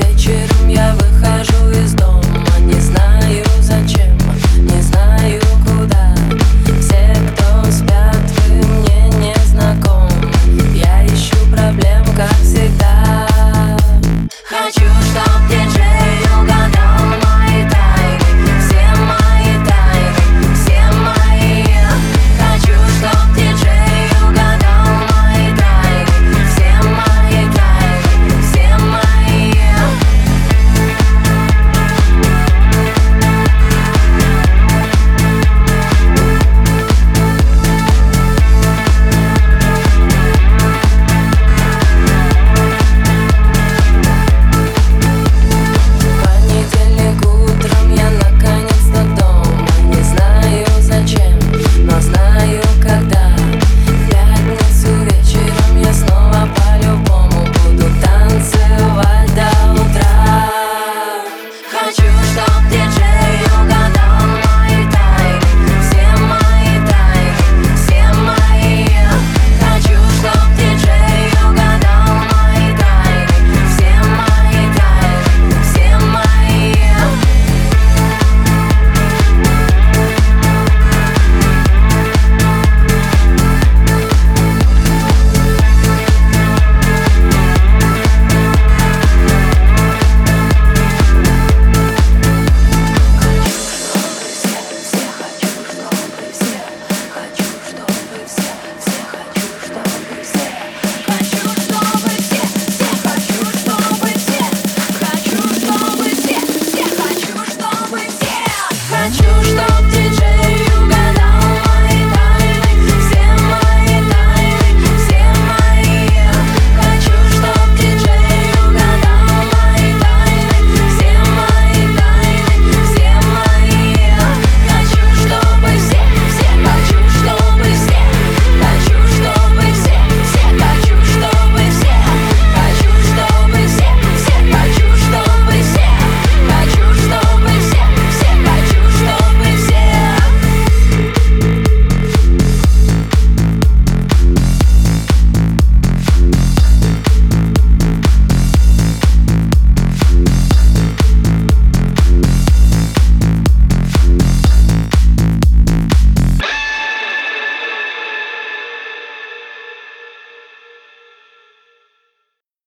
вечер.